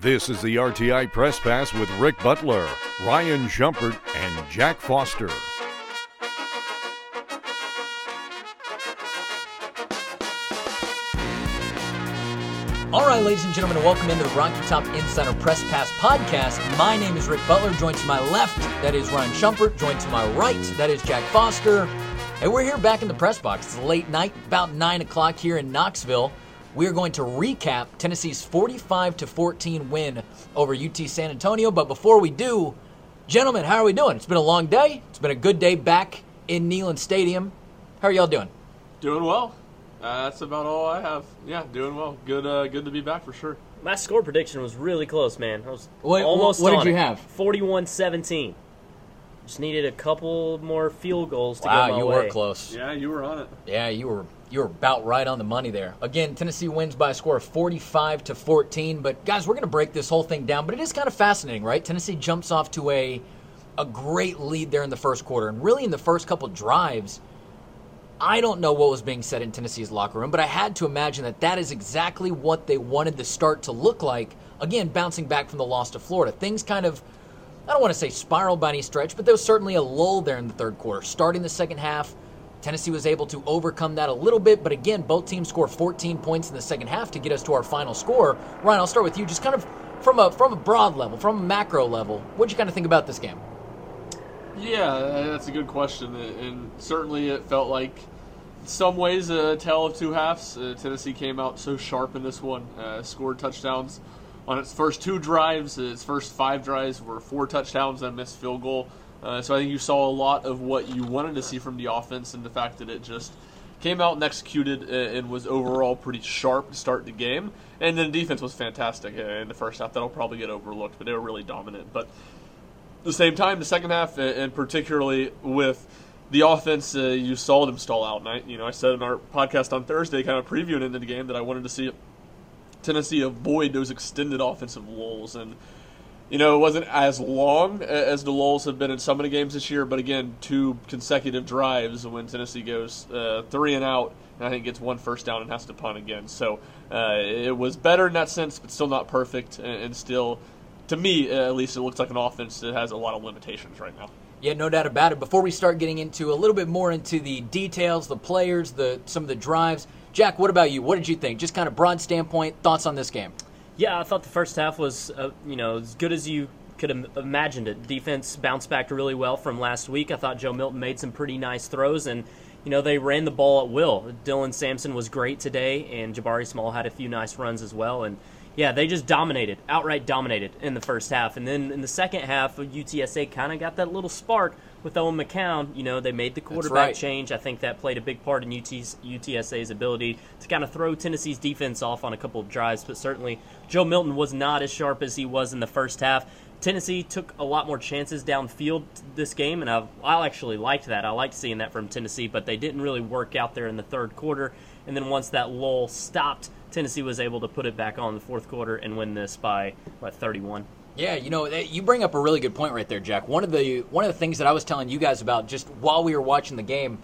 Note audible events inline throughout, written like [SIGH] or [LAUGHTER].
This is the RTI Press Pass with Ric Butler, Ryan Schumpert, and Jack Foster. All right, ladies and gentlemen, welcome into the Rocky Top Insider Press Pass podcast. My name is Ric Butler. Joined to my left, that is Ryan Schumpert. Joined to my right, that is Jack Foster. And we're here back in the press box. It's late night, about 9 o'clock here in Knoxville we are going to recap Tennessee's 45 to 14 win over UT San Antonio. But before we do, gentlemen, how are we doing? It's been a long day. It's been a good day back in Neyland Stadium. How are y'all doing? Doing well. Uh, that's about all I have. Yeah, doing well. Good, uh, good to be back for sure. My score prediction was really close, man. I was Wait, almost. What did you it. have? 41-17. Just needed a couple more field goals to wow, go my you way. were close. Yeah, you were on it. Yeah, you were you were about right on the money there. Again, Tennessee wins by a score of 45 to 14. But guys, we're going to break this whole thing down. But it is kind of fascinating, right? Tennessee jumps off to a a great lead there in the first quarter, and really in the first couple drives. I don't know what was being said in Tennessee's locker room, but I had to imagine that that is exactly what they wanted the start to look like. Again, bouncing back from the loss to Florida, things kind of I don't want to say spiral by any stretch, but there was certainly a lull there in the third quarter. Starting the second half, Tennessee was able to overcome that a little bit, but again, both teams scored 14 points in the second half to get us to our final score. Ryan, I'll start with you. Just kind of from a from a broad level, from a macro level, what do you kind of think about this game? Yeah, that's a good question, and certainly it felt like, some ways, a tale of two halves. Uh, Tennessee came out so sharp in this one, uh, scored touchdowns on its first two drives. Its first five drives were four touchdowns and a missed field goal. Uh, so I think you saw a lot of what you wanted to see from the offense, and the fact that it just came out and executed and was overall pretty sharp to start the game. And then defense was fantastic in the first half. That'll probably get overlooked, but they were really dominant. But at the same time, the second half, and particularly with the offense, uh, you saw them stall out. And I, you know, I said in our podcast on Thursday, kind of previewing into the game, that I wanted to see Tennessee avoid those extended offensive lulls and you know, it wasn't as long as the lulls have been in some of the games this year, but again, two consecutive drives when Tennessee goes uh, three and out, and I think gets one first down and has to punt again. So uh, it was better in that sense, but still not perfect, and, and still, to me at least, it looks like an offense that has a lot of limitations right now. Yeah, no doubt about it. Before we start getting into a little bit more into the details, the players, the some of the drives, Jack, what about you? What did you think? Just kind of broad standpoint, thoughts on this game? Yeah, I thought the first half was, uh, you know, as good as you could have imagined it. Defense bounced back really well from last week. I thought Joe Milton made some pretty nice throws, and you know they ran the ball at will. Dylan Sampson was great today, and Jabari Small had a few nice runs as well. And yeah, they just dominated, outright dominated in the first half. And then in the second half, UTSA kind of got that little spark with Owen McCown. You know, they made the quarterback right. change. I think that played a big part in UT's, UTSA's ability to kind of throw Tennessee's defense off on a couple of drives. But certainly, Joe Milton was not as sharp as he was in the first half. Tennessee took a lot more chances downfield this game, and I've, I actually liked that. I liked seeing that from Tennessee, but they didn't really work out there in the third quarter. And then once that lull stopped, Tennessee was able to put it back on the fourth quarter and win this by what 31. Yeah, you know, you bring up a really good point right there, Jack. One of the one of the things that I was telling you guys about just while we were watching the game,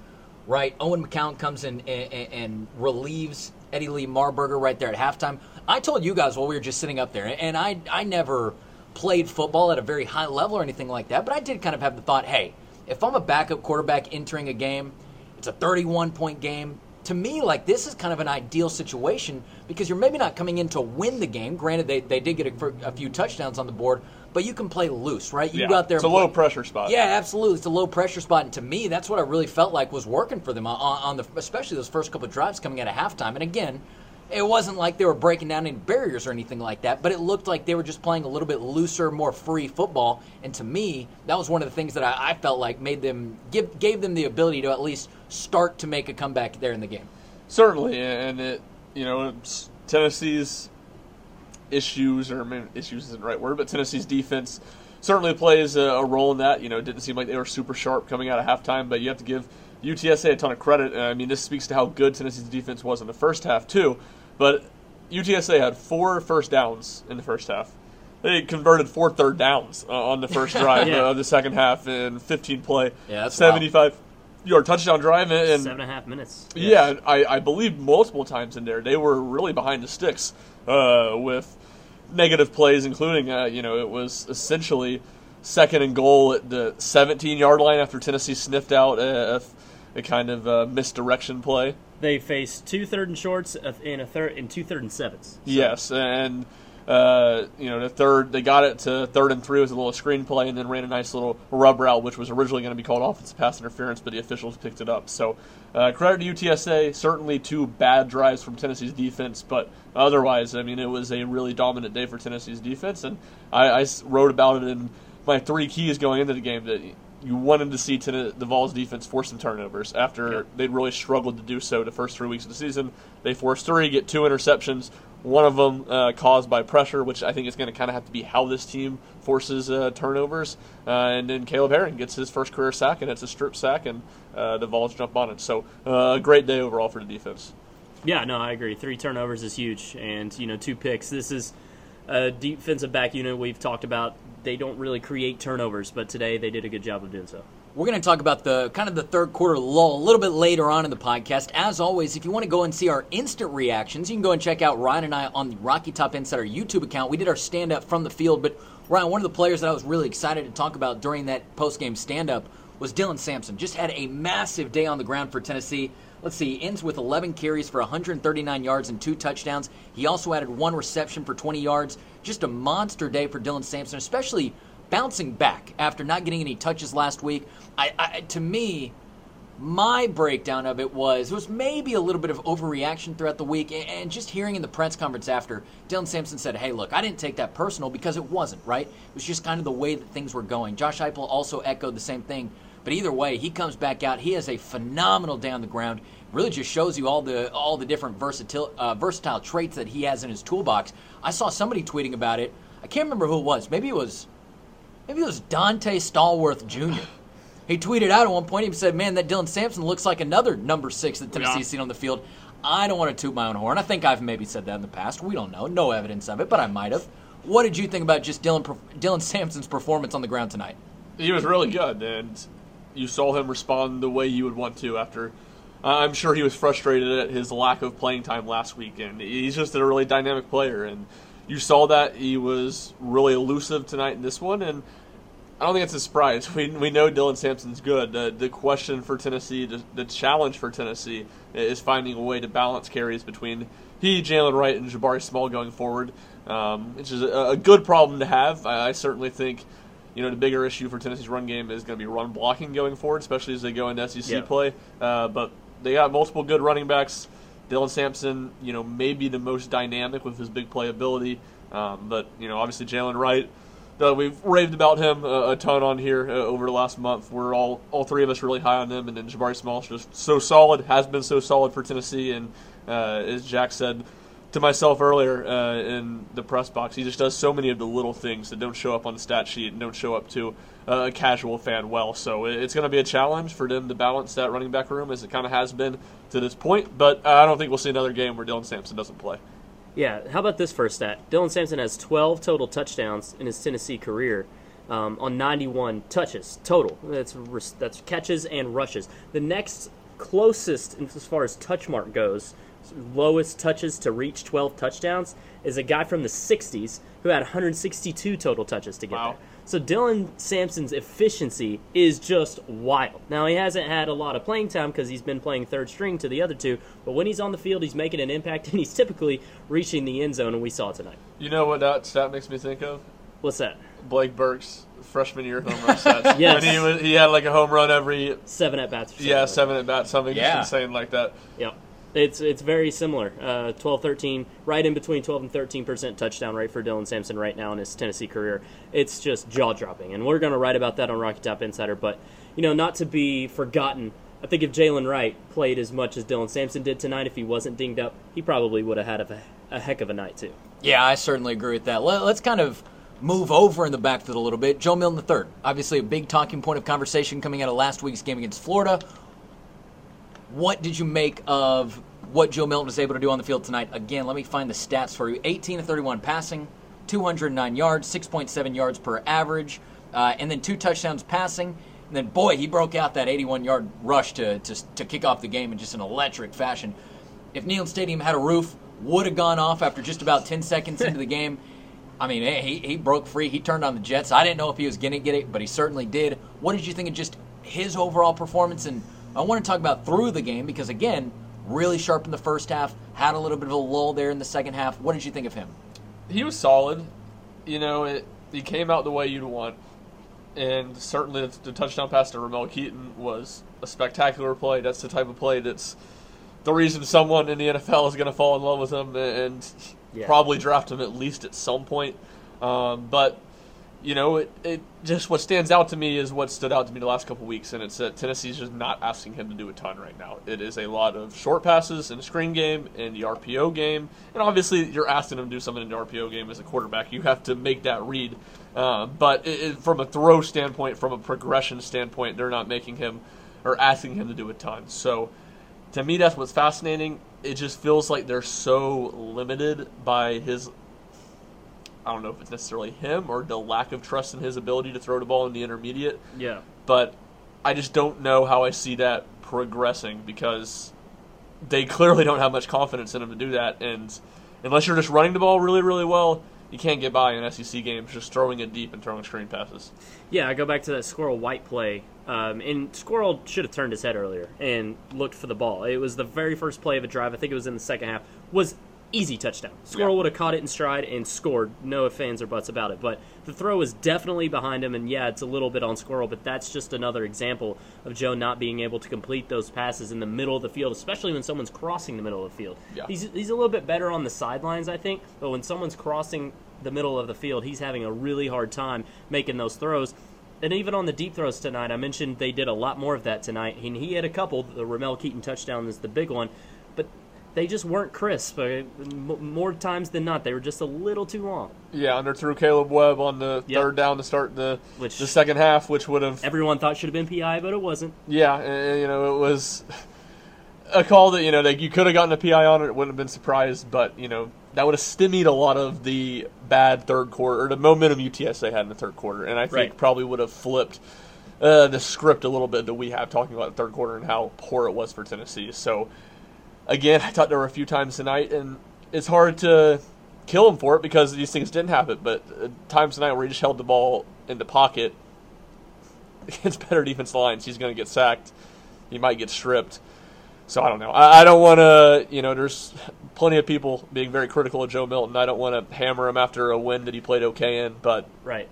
right? Owen McCown comes in and, and, and relieves Eddie Lee Marburger right there at halftime. I told you guys while we were just sitting up there, and I I never played football at a very high level or anything like that, but I did kind of have the thought, hey, if I'm a backup quarterback entering a game, it's a 31 point game to me, like this is kind of an ideal situation because you're maybe not coming in to win the game. Granted, they, they did get a, a few touchdowns on the board, but you can play loose, right? You yeah, go out there. It's a play. low pressure spot. Yeah, absolutely. It's a low pressure spot, and to me, that's what I really felt like was working for them on, on the, especially those first couple of drives coming out of halftime. And again, it wasn't like they were breaking down any barriers or anything like that, but it looked like they were just playing a little bit looser, more free football. And to me, that was one of the things that I, I felt like made them give gave them the ability to at least start to make a comeback there in the game. Certainly, and it you know Tennessee's issues or mean, issues isn't the right word, but Tennessee's defense certainly plays a, a, role in that. You know, it didn't seem like they were super sharp coming out of halftime, but you have to give UTSA a ton of credit. I mean, this speaks to how good Tennessee's defense was in the first half too. But UTSA had four first downs in the first half. They converted four third downs uh, on the first [LAUGHS] drive yeah. of the second half in 15 play. Yeah, that's 75. Your touchdown drive and seven and a half minutes. Yeah, I, I believe multiple times in there they were really behind the sticks uh, with negative plays, including uh, you know it was essentially second and goal at the 17 yard line after Tennessee sniffed out a, a, a kind of uh, misdirection play. They faced two third and shorts in a third and two third and sevens. So. Yes, and uh, you know, the third they got it to third and three with a little screenplay, and then ran a nice little rub route, which was originally going to be called offensive pass interference, but the officials picked it up. So, uh, credit to UTSA. Certainly, two bad drives from Tennessee's defense, but otherwise, I mean, it was a really dominant day for Tennessee's defense, and I, I wrote about it in my three keys going into the game that you wanted to see the Vols defense force some turnovers after yeah. they'd really struggled to do so the first three weeks of the season. They forced three, get two interceptions, one of them uh, caused by pressure, which I think is going to kind of have to be how this team forces uh, turnovers. Uh, and then Caleb Herring gets his first career sack, and it's a strip sack, and uh, the Vols jump on it. So uh, a great day overall for the defense. Yeah, no, I agree. Three turnovers is huge, and you know, two picks. This is a defensive back unit we've talked about. They don't really create turnovers, but today they did a good job of doing so. We're going to talk about the kind of the third quarter lull a little bit later on in the podcast. As always, if you want to go and see our instant reactions, you can go and check out Ryan and I on the Rocky Top Insider YouTube account. We did our stand up from the field, but Ryan, one of the players that I was really excited to talk about during that post game stand up was Dylan Sampson. Just had a massive day on the ground for Tennessee. Let's see, ends with 11 carries for 139 yards and two touchdowns. He also added one reception for 20 yards. Just a monster day for Dylan Sampson, especially bouncing back after not getting any touches last week. I, I, to me, my breakdown of it was it was maybe a little bit of overreaction throughout the week, and, just hearing in the press conference after, Dylan Sampson said, "Hey, look, I didn't take that personal because it wasn't right. It was just kind of the way that things were going." Josh Heupel also echoed the same thing. But either way, he comes back out. He has a phenomenal down the ground. Really, just shows you all the all the different versatile uh, versatile traits that he has in his toolbox. I saw somebody tweeting about it. I can't remember who it was. Maybe it was Maybe it was Dante Stallworth Jr. He tweeted out at one point. He said, "Man, that Dylan Sampson looks like another number six that Tennessee's yeah. seen on the field." I don't want to toot my own horn. I think I've maybe said that in the past. We don't know. No evidence of it, but I might have. What did you think about just Dylan Dylan Sampson's performance on the ground tonight? He was really good, and you saw him respond the way you would want to after. Uh, I'm sure he was frustrated at his lack of playing time last week, and he's just a really dynamic player. And you saw that he was really elusive tonight in this one, and I don't think it's a surprise. [LAUGHS] We, we know Dylan Sampson's good. The, the question for Tennessee, the, the challenge for Tennessee, is finding a way to balance carries between he, Jaylen Wright, and Jabari Small going forward, um, which is a, a, good problem to have. I, I, certainly think you know the bigger issue for Tennessee's run game is going to be run blocking going forward, especially as they go into SEC yeah. play. Uh, but they got multiple good running backs. Dylan Sampson, you know, may be the most dynamic with his big playability. Um, but, you know, obviously Jaylen Wright, uh, we've raved about him a, a ton on here uh, over the last month. We're all, all three of us really high on him. And then Jabari Small's just so solid, has been so solid for Tennessee. And uh, as Jack said to myself earlier uh, in the press box, he just does so many of the little things that don't show up on the stat sheet and don't show up to a casual fan well. So it's going to be a challenge for them to balance that running back room as it kind of has been to this point. But I don't think we'll see another game where Dylan Sampson doesn't play. Yeah, how about this first stat? Dylan Sampson has 12 total touchdowns in his Tennessee career um, on 91 touches total. That's that's catches and rushes. The next closest, as far as touch mark goes, lowest touches to reach 12 touchdowns is a guy from the 60s who had 162 total touches to get wow. there. So Dylan Sampson's efficiency is just wild. Now he hasn't had a lot of playing time because he's been playing third string to the other two, but when he's on the field, he's making an impact [LAUGHS] and he's typically reaching the end zone, and we saw tonight. You know what that stat makes me think of? What's that? Blake Burke's freshman year home run stats. yes. [LAUGHS] When he, was, he had like a home run every seven at bats. Yeah, seven at bats, something yeah. insane like that. Yep. It's it's very similar. Uh, 12, 13, right in between 12 and 13 percent touchdown rate for Dylan Sampson right now in his Tennessee career. It's just jaw dropping, and we're going to write about that on Rocky Top Insider. But you know, not to be forgotten. I think if Jaylen Wright played as much as Dylan Sampson did tonight, if he wasn't dinged up, he probably would have had a, a heck of a night too. Yeah, I certainly agree with that. Let, us kind of move over in the backfield a little bit. Joe Milton III, obviously a big talking point of conversation coming out of last week's game against Florida. What did you make of what Joe Milton was able to do on the field tonight? Again, let me find the stats for you 18 to 31 passing, 209 yards, 6.7 yards per average, uh, and then two touchdowns passing. And then, boy, he broke out that 81 yard rush to, to, to kick off the game in just an electric fashion. If Neyland Stadium had a roof, would have gone off after just about 10 seconds into the [LAUGHS] game. I mean, he, he broke free. He turned on the Jets. I didn't know if he was going to get it, but he certainly did. What did you think of just his overall performance? And I want to talk about through the game because, again, really sharp in the first half, had a little bit of a lull there in the second half. What did you think of him? He was solid. You know, it, he came out the way you'd want. And certainly the, the touchdown pass to Ramel Keyton was a spectacular play. That's the type of play that's the reason someone in the NFL is going to fall in love with him and Yeah. probably draft him at least at some point. Um, but you know, it, it just what stands out to me is what stood out to me the last couple weeks, and it's that Tennessee's just not asking him to do a ton right now. It is a lot of short passes in the screen game and the RPO game, and obviously you're asking him to do something in the RPO game as a quarterback. You have to make that read. Uh, but it, it, from a throw standpoint, from a progression standpoint, they're not making him or asking him to do a ton. So to me, that's what's fascinating. It just feels like they're so limited by his. I don't know if it's necessarily him or the lack of trust in his ability to throw the ball in the intermediate, Yeah. but I just don't know how I see that progressing because they clearly don't have much confidence in him to do that. And unless you're just running the ball really, really well, you can't get by in SEC games just throwing it deep and throwing screen passes. Yeah, I go back to that Squirrel White play. Um, and Squirrel should have turned his head earlier and looked for the ball. It was the very first play of a drive. I think it was in the second half. Was easy touchdown. Squirrel Yeah. would have caught it in stride and scored. No ifs, ands, or buts about it. But the throw is definitely behind him, and yeah, it's a little bit on Squirrel. But that's just another example of Joe not being able to complete those passes in the middle of the field, especially when someone's crossing the middle of the field. Yeah. He's he's a little bit better on the sidelines, I think. But when someone's crossing the middle of the field, he's having a really hard time making those throws. And even on the deep throws tonight, I mentioned they did a lot more of that tonight. And he had a couple. The Ramel Keyton touchdown is the big one, they just weren't crisp. Uh, more times than not, they were just a little too long. Yeah, underthrew Kaleb Webb on the Yep. third down to start the Which- the second half, which would have Everyone thought should have been PI, but it wasn't. Yeah, and, you know, it was a call that you know that you could have gotten a PI on it. Wouldn't have been surprised, but you know that would have stymied a lot of the bad third quarter or the momentum UTSA had in the third quarter, and I think Right. probably would have flipped uh, the script a little bit that we have talking about the third quarter and how poor it was for Tennessee. So again, [LAUGHS] I talked to were a few times tonight, and it's hard to kill him for it because these things didn't happen. But uh, times tonight where he just held the ball in the pocket [LAUGHS] against better defense lines, he's going to get sacked. He might get stripped. So I don't know. I, I don't want to. You know, there's plenty of people being very critical of Joe Milton. I don't want to hammer him after a win that he played okay in, but Right.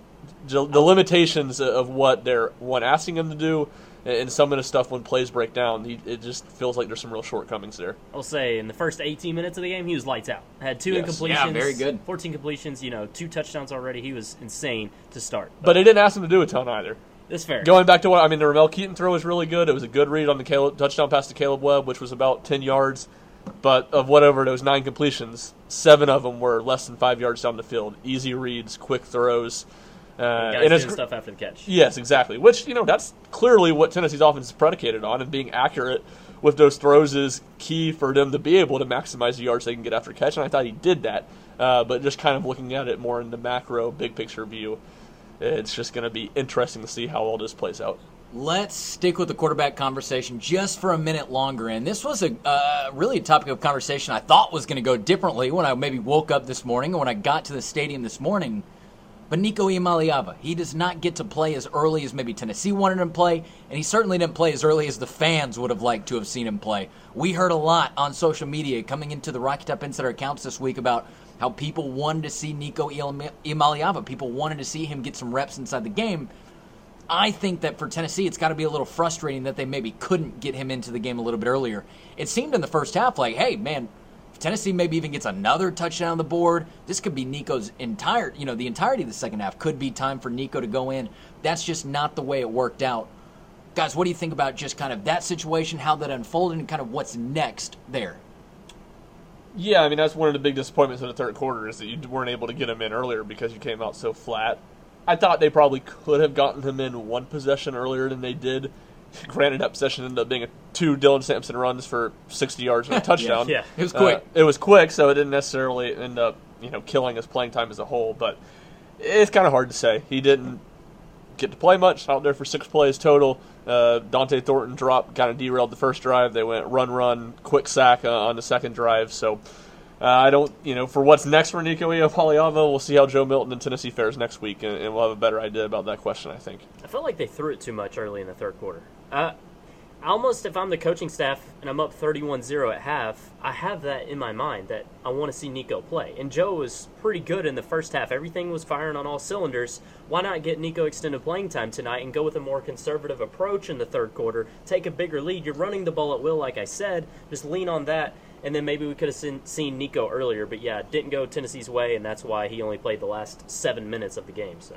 the, the limitations of what they're one asking him to do and some of the stuff when plays break down, he, it just feels like there's some real shortcomings there. I'll say in the first 18 minutes of the game, he was lights out. Had two Yes. incompletions. Yeah, very good. 14 completions, you know, two touchdowns already. He was insane to start. But they didn't ask him to do a ton either. It's fair. Going back to what I mean, the Ramel Keyton throw was really good. It was a good read on the Kaleb, touchdown pass to Kaleb Webb, which was about ten yards. But of whatever those nine completions, seven of them were less than five yards down the field. Easy reads, quick throws. Uh, and it's stuff after the catch. Yes, exactly. Which you know that's clearly what Tennessee's offense is predicated on, and being accurate with those throws is key for them to be able to maximize the yards they can get after catch. And I thought he did that, uh, but just kind of looking at it more in the macro, big picture view, it's just going to be interesting to see how all this plays out. Let's stick with the quarterback conversation just for a minute longer. And this was a uh, really a topic of conversation I thought was going to go differently when I maybe woke up this morning or when I got to the stadium this morning. But Nico Iamaleava, he does not get to play as early as maybe Tennessee wanted him to play, and he certainly didn't play as early as the fans would have liked to have seen him play. We heard a lot on social media coming into the Rocky Top Insider accounts this week about how people wanted to see Nico Iamaleava. People wanted to see him get some reps inside the game. I think that for Tennessee, it's got to be a little frustrating that they maybe couldn't get him into the game a little bit earlier. It seemed in the first half like, hey, man, if Tennessee maybe even gets another touchdown on the board, this could be Nico's entire, you know, the entirety of the second half could be time for Nico to go in. That's just not the way it worked out. Guys, what do you think about just kind of that situation, how that unfolded, and kind of what's next there? Yeah, I mean that's one of the big disappointments in the third quarter is that you weren't able to get him in earlier because you came out so flat. I thought they probably could have gotten him in one possession earlier than they did. Granted, that possession ended up being a two Dylan Sampson runs for 60 yards and a [LAUGHS] touchdown. yeah. It was quick. Uh, it was quick, so it didn't necessarily end up, you know, killing his playing time as a whole. But it's kind of hard to say. He didn't get to play much. Out there for six plays total. Uh, Dont'e Thornton dropped, kind of derailed the first drive. They went run, run, quick sack uh, on the second drive. So Uh, I don't, you know, for what's next for Nico Iamaleava, we'll see how Joe Milton and Tennessee fares next week, and, and we'll have a better idea about that question, I think. I felt like they threw it too much early in the third quarter. Uh, almost, if I'm the coaching staff and I'm up 31-0 at half, I have that in my mind that I want to see Nico play. And Joe was pretty good in the first half. Everything was firing on all cylinders. Why not get Nico extended playing time tonight and go with a more conservative approach in the third quarter? Take a bigger lead. You're running the ball at will, like I said. Just lean on that and then maybe we could have seen, Nico earlier, but yeah, didn't go Tennessee's way, and that's why he only played the last seven minutes of the game. So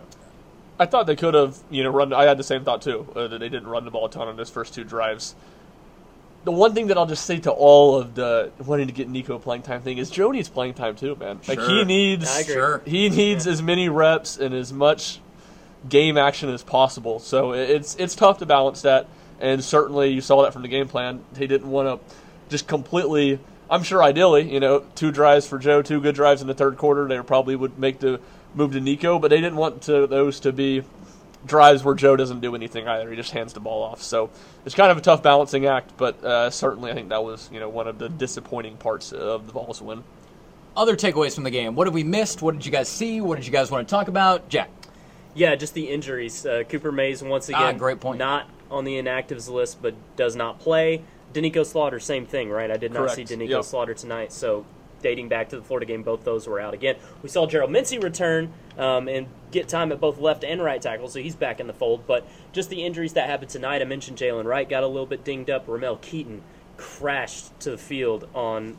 I thought they could have, you know, run. I had the same thought too uh, that they didn't run the ball a ton on those first two drives. The one thing that I'll just say to all of the wanting to get Nico playing time thing is Joe needs playing time too, man. Like he needs, Sure. he needs as many reps and as much game action as possible. So it's it's tough to balance that, and certainly you saw that from the game plan. He didn't want to just completely. I'm sure ideally, you know, two drives for Joe, two good drives in the third quarter, they probably would make the move to Nico, but they didn't want to, those to be drives where Joe doesn't do anything either. He just hands the ball off. So it's kind of a tough balancing act, but uh, certainly I think that was you know one of the disappointing parts of the Vols win. Other takeaways from the game. What have we missed? What did you guys see? What did you guys want to talk about? Jack. yeah, just the injuries. Uh, Cooper Mays once Ah, again, great point. Not on the inactives list, but does not play. Danico Slaughter, same thing, right? I did not see Danico Yep. Slaughter tonight, so dating back to the Florida game, both those were out again. We saw Gerald Mincey return um, and get time at both left and right tackle, so he's back in the fold. But just the injuries that happened tonight, I mentioned Jaylen Wright got a little bit dinged up. Ramel Keyton crashed to the field on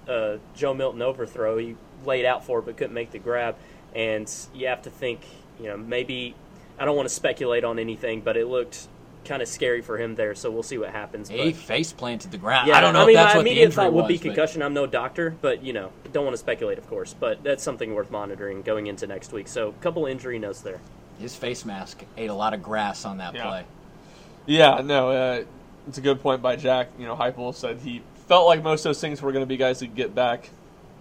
Joe Milton overthrow. He laid out for it but couldn't make the grab. And you have to think, you know, maybe I don't want to speculate on anything, but it looked kind of scary for him there. So we'll see what happens. He But, face planted the ground. yeah, I don't know I mean, if that's my what immediate injury thought would be was, but- concussion. I'm no doctor, but you know, don't want to speculate, of course. But that's something worth monitoring going into next week. So, a couple injury notes there. His face mask ate a lot of grass on that Yeah. play. Yeah, no, uh, it's a good point by Jack. You know, Heupel said he felt like most of those things were going to be guys that get back.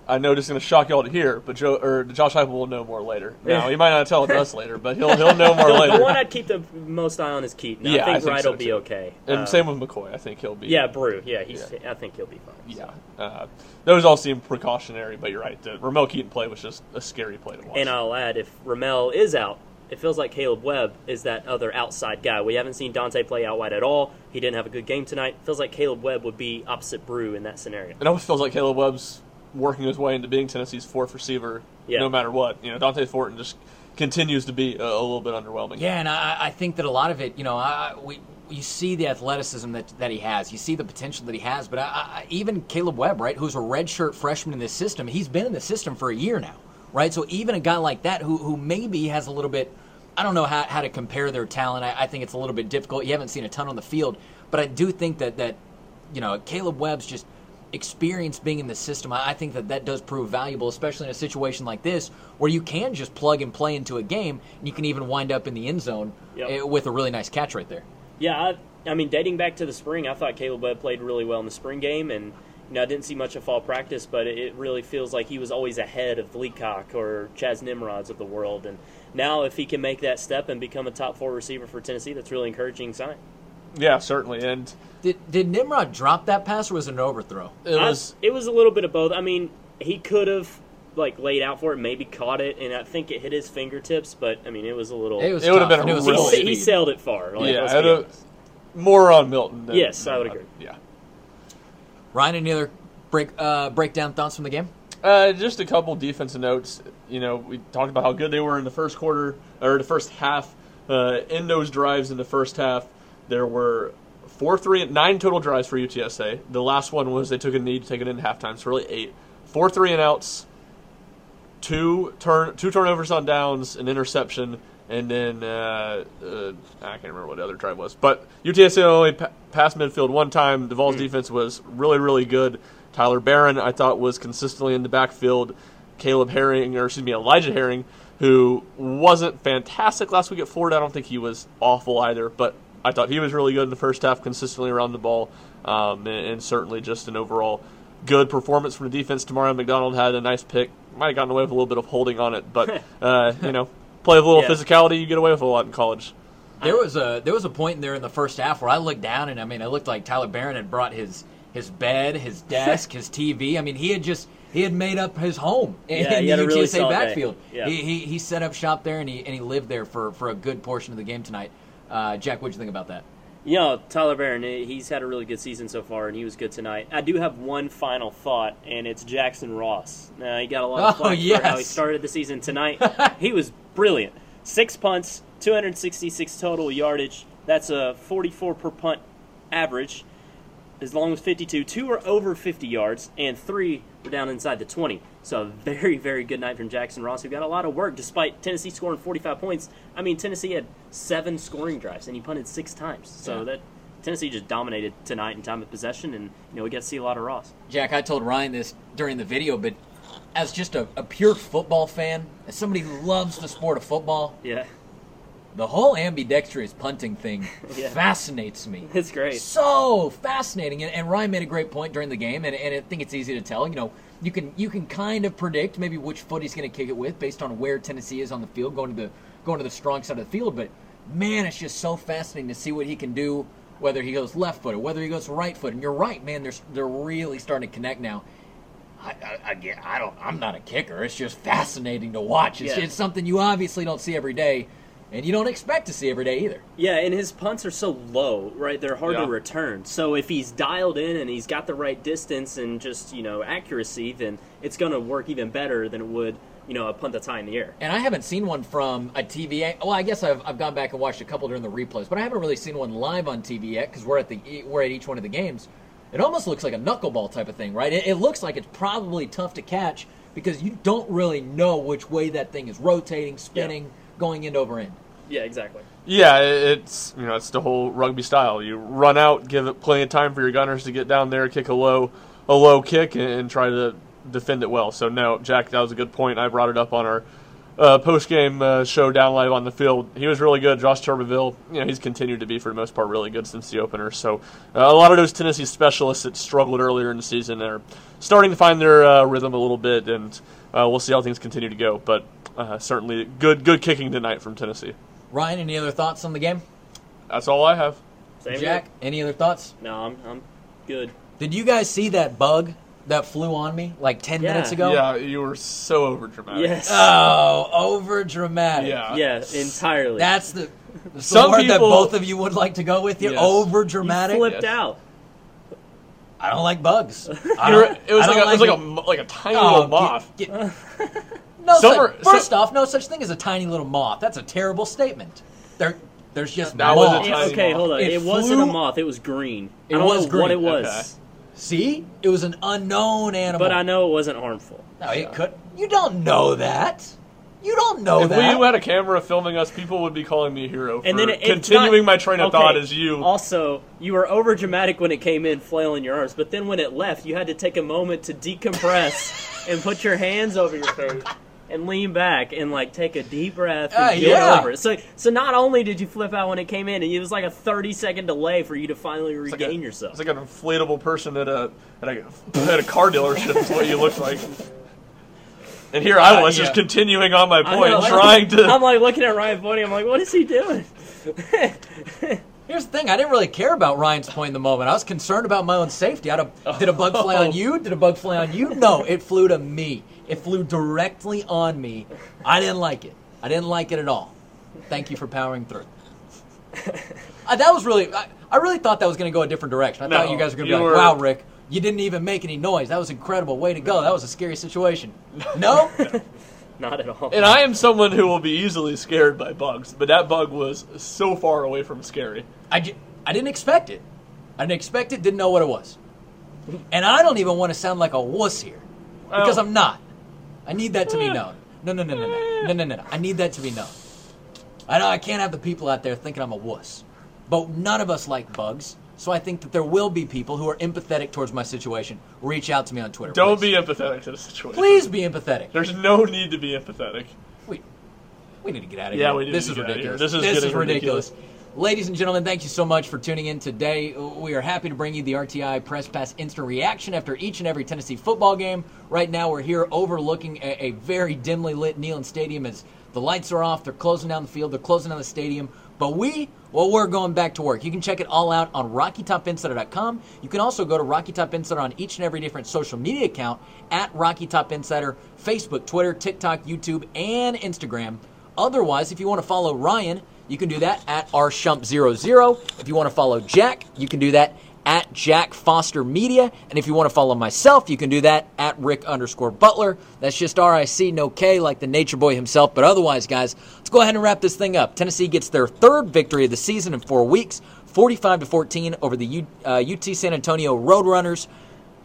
I know this is going to shock y'all to hear, but Joe or Josh Heupel will know more later. Now he might not tell us [LAUGHS] later, but he'll he'll know more later. The one. I'd keep the most eye on is Keyton. Yeah, I think I think Wright so, will be too. okay. And Uh, same with McCoy. I think he'll be. Yeah, Bru. Yeah, he's. I think he'll be fine. yeah. Uh, those all seem precautionary, but you're right. The Ramel Keyton play was just a scary play to watch. And I'll add, if Ramel is out, it feels like Kaleb Webb is that other outside guy. We haven't seen Dont'e play out wide at all. He didn't have a good game tonight. feels like Kaleb Webb would be opposite Bru in that scenario. it almost feels like Kaleb Webb's working his way into being Tennessee's fourth receiver, Yeah. no matter what. You know, Dont'e Thornton just continues to be a, a little bit underwhelming. Yeah, and I, I think that a lot of it, you know, I, I- we you see the athleticism that, that he has, you see the potential that he has, but I, I, even Kaleb Webb, right, who's a redshirt freshman in this system, he's been in the system for a year now, right? So even a guy like that who who maybe has a little bit, I don't know how, how to compare their talent. I, I think it's a little bit difficult. You haven't seen a ton on the field, but I do think that that you know Kaleb Webb's just experience being in the system, I think that that does prove valuable, especially in a situation like this where you can just plug and play into a game, and you can even wind up in the end zone Yep. eh, with a really nice catch right there. Yeah, I, I mean, dating back to the spring, I thought Kaleb Webb played really well in the spring game, and you know, I didn't see much of fall practice, but it really feels like he was always ahead of Leacock or Chas Nimrods of the world. And now, if he can make that step and become a top four receiver for Tennessee, that's really encouraging sign. Yeah, certainly. And Did did Nimrod drop that pass or was it an overthrow? it I- was it was a little bit of both. I mean, he could have like laid out for it, maybe caught it, and I think it hit his fingertips. But I mean, it was a little. It was It would've been and it was a he, really- sa- he sailed it far. Like, yeah, let's be it'd- honest. more on Milton. Than, Yes, I would agree. Yeah. Ryan, any other break uh, breakdown thoughts from the game? Uh, just a couple defensive notes. You know, we talked about how good they were in the first quarter or the first half. Uh, in those drives in the first half, there were four, three, nine total drives for UTSA. The last one was they took a knee to take it in halftime, so really eight. Four three and outs, two turn, two turnovers on downs, an interception, and then uh, uh, I can't remember what the other drive was. But UTSA only pa- passed midfield one time. The Vols defense was really, really good. Tyler Barron, I thought, was consistently in the backfield. Caleb Herring, or excuse me, Elijah Herring, who wasn't fantastic last week at Florida. I don't think he was awful either, but I thought he was really good in the first half, consistently around the ball, um, and, and certainly just an overall good performance from the defense. Tamarion McDonald had a nice pick. Might have gotten away with a little bit of holding on it, but [LAUGHS] uh, you know, play with a little Yeah. physicality, you get away with a lot in college. There was a there was a point in there in the first half where I looked down and I mean it looked like Tyler Barron had brought his his bed, his [LAUGHS] desk, his TV. I mean, he had just he had made up his home [LAUGHS] in, Yeah, he the had a really UTSA backfield. Yeah. He, he he set up shop there and he and he lived there for for a good portion of the game tonight. Uh, Jack, what'd you think about that? You know, Tyler Barron, he's had a really good season so far, and he was good tonight. I do have one final thought, and it's Jackson Ross. Now, he got a lot of Oh, flack for how he started the season tonight. [LAUGHS] he was brilliant. Six punts, 266 total yardage. That's a 44 per punt average. As long as 52, two are over 50 yards, and three were down inside the 20. So a very, very good night from Jackson Ross, who got a lot of work despite Tennessee scoring 45 points. I mean, Tennessee had seven scoring drives, and he punted six times. So Yeah. that Tennessee just dominated tonight in time of possession, and you know we got to see a lot of Ross. Jack, I told Ryan this during the video, but as just a, a pure football fan, as somebody who loves the sport of football, Yeah, the whole ambidextrous punting thing [LAUGHS] Yeah. fascinates me. it's great. So fascinating, and, and Ryan made a great point during the game, and, and I think it's easy to tell. You know, you can you can kind of predict maybe which foot he's going to kick it with based on where Tennessee is on the field, going to the going to the strong side of the field. But man, it's just so fascinating to see what he can do, whether he goes left foot or whether he goes right foot. And you're right, man. They're they're really starting to connect now. I, I, I don't. I'm not a kicker. It's just fascinating to watch. It's, Yeah. it's something you obviously don't see every day, and you don't expect to see every day either. Yeah, and his punts are so low, right? They're hard Yeah. to return. So if he's dialed in and he's got the right distance and just you know accuracy, then it's going to work even better than it would you know a punt that's high in the air. And I haven't seen one from a TV. Well, I guess I've, I've gone back and watched a couple during the replays, but I haven't really seen one live on TV yet because we're at the we're at each one of the games. It almost looks like a knuckleball type of thing, right? It, it looks like it's probably tough to catch because you don't really know which way that thing is rotating, spinning, going end over end. Yeah, exactly. Yeah, it's you know it's the whole rugby style. You run out, give it plenty of time for your gunners to get down there, kick a low, a low kick, and, and try to defend it well. So no, Jack, that was a good point. I brought it up on our uh, post game uh, show down live on the field. He was really good. Josh Turbeville, you know, he's continued to be for the most part really good since the opener. So uh, a lot of those Tennessee specialists that struggled earlier in the season are starting to find their uh, rhythm a little bit, and uh, we'll see how things continue to go. But uh, certainly good, good kicking tonight from Tennessee. Ryan, any other thoughts on the game? That's all I have. Same Jack, here. any other thoughts? No, I'm I'm good. Did you guys see that bug that flew on me like ten Yeah. minutes ago? Yeah, you were so over dramatic. Yes. Oh, over dramatic. Yeah. yeah, entirely. That's the, that's the Some word that people- both of you would like to go with. You're Yes. over you dramatic. flipped Yes. out. I don't like bugs. [LAUGHS] I You were- don't- it was I like don't a, it was like a it. mo- like a tiny Oh, little get- get- [LAUGHS] no, Some such, are- first some- off, no such thing as a tiny little moth. That's a terrible statement. There, there's just That was a moths. Yeah, tiny okay, moth. hold on. It It, wasn't a moth. It was green. It I don't was know what green. it was, Okay. See, it was an unknown animal. but I know it wasn't harmful. No, it could. You don't know that. You don't know If that. we had a camera filming us, people would be calling me a hero for And then it, it's continuing not- my train of okay, thought as you. Also, you were over dramatic when it came in, flailing your arms, but then when it left, you had to take a moment to decompress [LAUGHS] and put your hands over your face and lean back and like take a deep breath and Uh, get yeah. over it. So, so not only did you flip out when it came in, and it was like a thirty second delay for you to finally like regain a- yourself. It's like an inflatable person at a at a, at a car dealership. is what you look like. And here I Uh, was yeah. just continuing on my point, know, like- trying to. I'm like looking at Ryan Bodie. I'm like, what is he doing? [LAUGHS] Here's the thing: I didn't really care about Ryan's point in the moment. I was concerned about my own safety. I'd have, did a bug fly on [LAUGHS] you? Did a bug fly on you? No, it flew to me. It flew directly on me. I didn't like it. I didn't like it at all. Thank you for powering through. [LAUGHS] Uh, that was really. I, I really thought that was going to go a different direction. I thought you guys were going to be like, were- "Wow, Ric, you didn't even make any noise. That was incredible. Way to go. That was a scary situation." [LAUGHS] No. [LAUGHS] Not at all. and I am someone who will be easily scared by bugs, but that bug was so far away from scary. I, I didn't expect it. I didn't expect it, didn't know what it was. And I don't even want to sound like a wuss here. Because Well- I'm not. I need that to be known. No, no, no, no, no. No, no, no, no. I need that to be known. I know I can't have the people out there thinking I'm a wuss. But none of us like bugs. So I think that there will be people who are empathetic towards my situation. Reach out to me on Twitter. Don't please. be empathetic to the situation. Please be empathetic. There's no need to be empathetic. We, we need to get out of Yeah, here. we need this to is get outta here. ridiculous. This is getting ridiculous. Ladies and gentlemen, thank you so much for tuning in today. We are happy to bring you the RTI Press Pass instant reaction after each and every Tennessee football game. Right now, we're here overlooking a, a very dimly lit Neyland Stadium as the lights are off. They're closing down the field. They're closing down the stadium. But we, well, we're going back to work. You can check it all out on RockyTopInsider.com. You can also go to Rocky Top Insider on each and every different social media account at Rocky Top Insider, Facebook, Twitter, TikTok, YouTube, and Instagram. Otherwise, if you want to follow Ryan, you can do that at rshump00. If you want to follow Jack, you can do that at Jack Foster Media. And if you want to follow myself, you can do that at Ric underscore Butler. That's just R I C, no K, like the Nature Boy himself. But otherwise, guys, let's go ahead and wrap this thing up. Tennessee gets their third victory of the season in four weeks, 45 to 14 over the U, uh, UT San Antonio Roadrunners.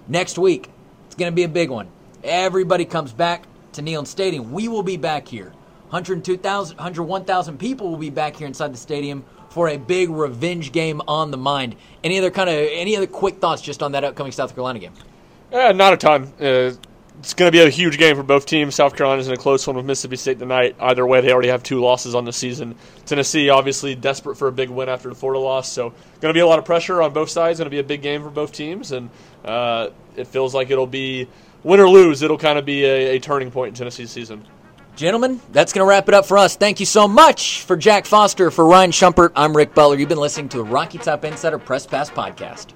Next week, it's going to be a big one. Everybody comes back to Neyland Stadium. We will be back here. 102,000, 101,000 people will be back here inside the stadium for a big revenge game on the mind. Any other kind of any other quick thoughts just on that upcoming South Carolina game? Eh, not a ton. Uh, it's going to be a huge game for both teams. South Carolina's in a close one with Mississippi State tonight. Either way, they already have two losses on the season. Tennessee, obviously, desperate for a big win after the Florida loss. So, going to be a lot of pressure on both sides. Going to be a big game for both teams. And uh, it feels like it'll be win or lose, it'll kind of be a, a turning point in Tennessee's season. Gentlemen, that's going to wrap it up for us. Thank you so much for Jack Foster, for Ryan Schumpert. I'm Ric Butler. You've been listening to the Rocky Top Insider Press Pass Podcast.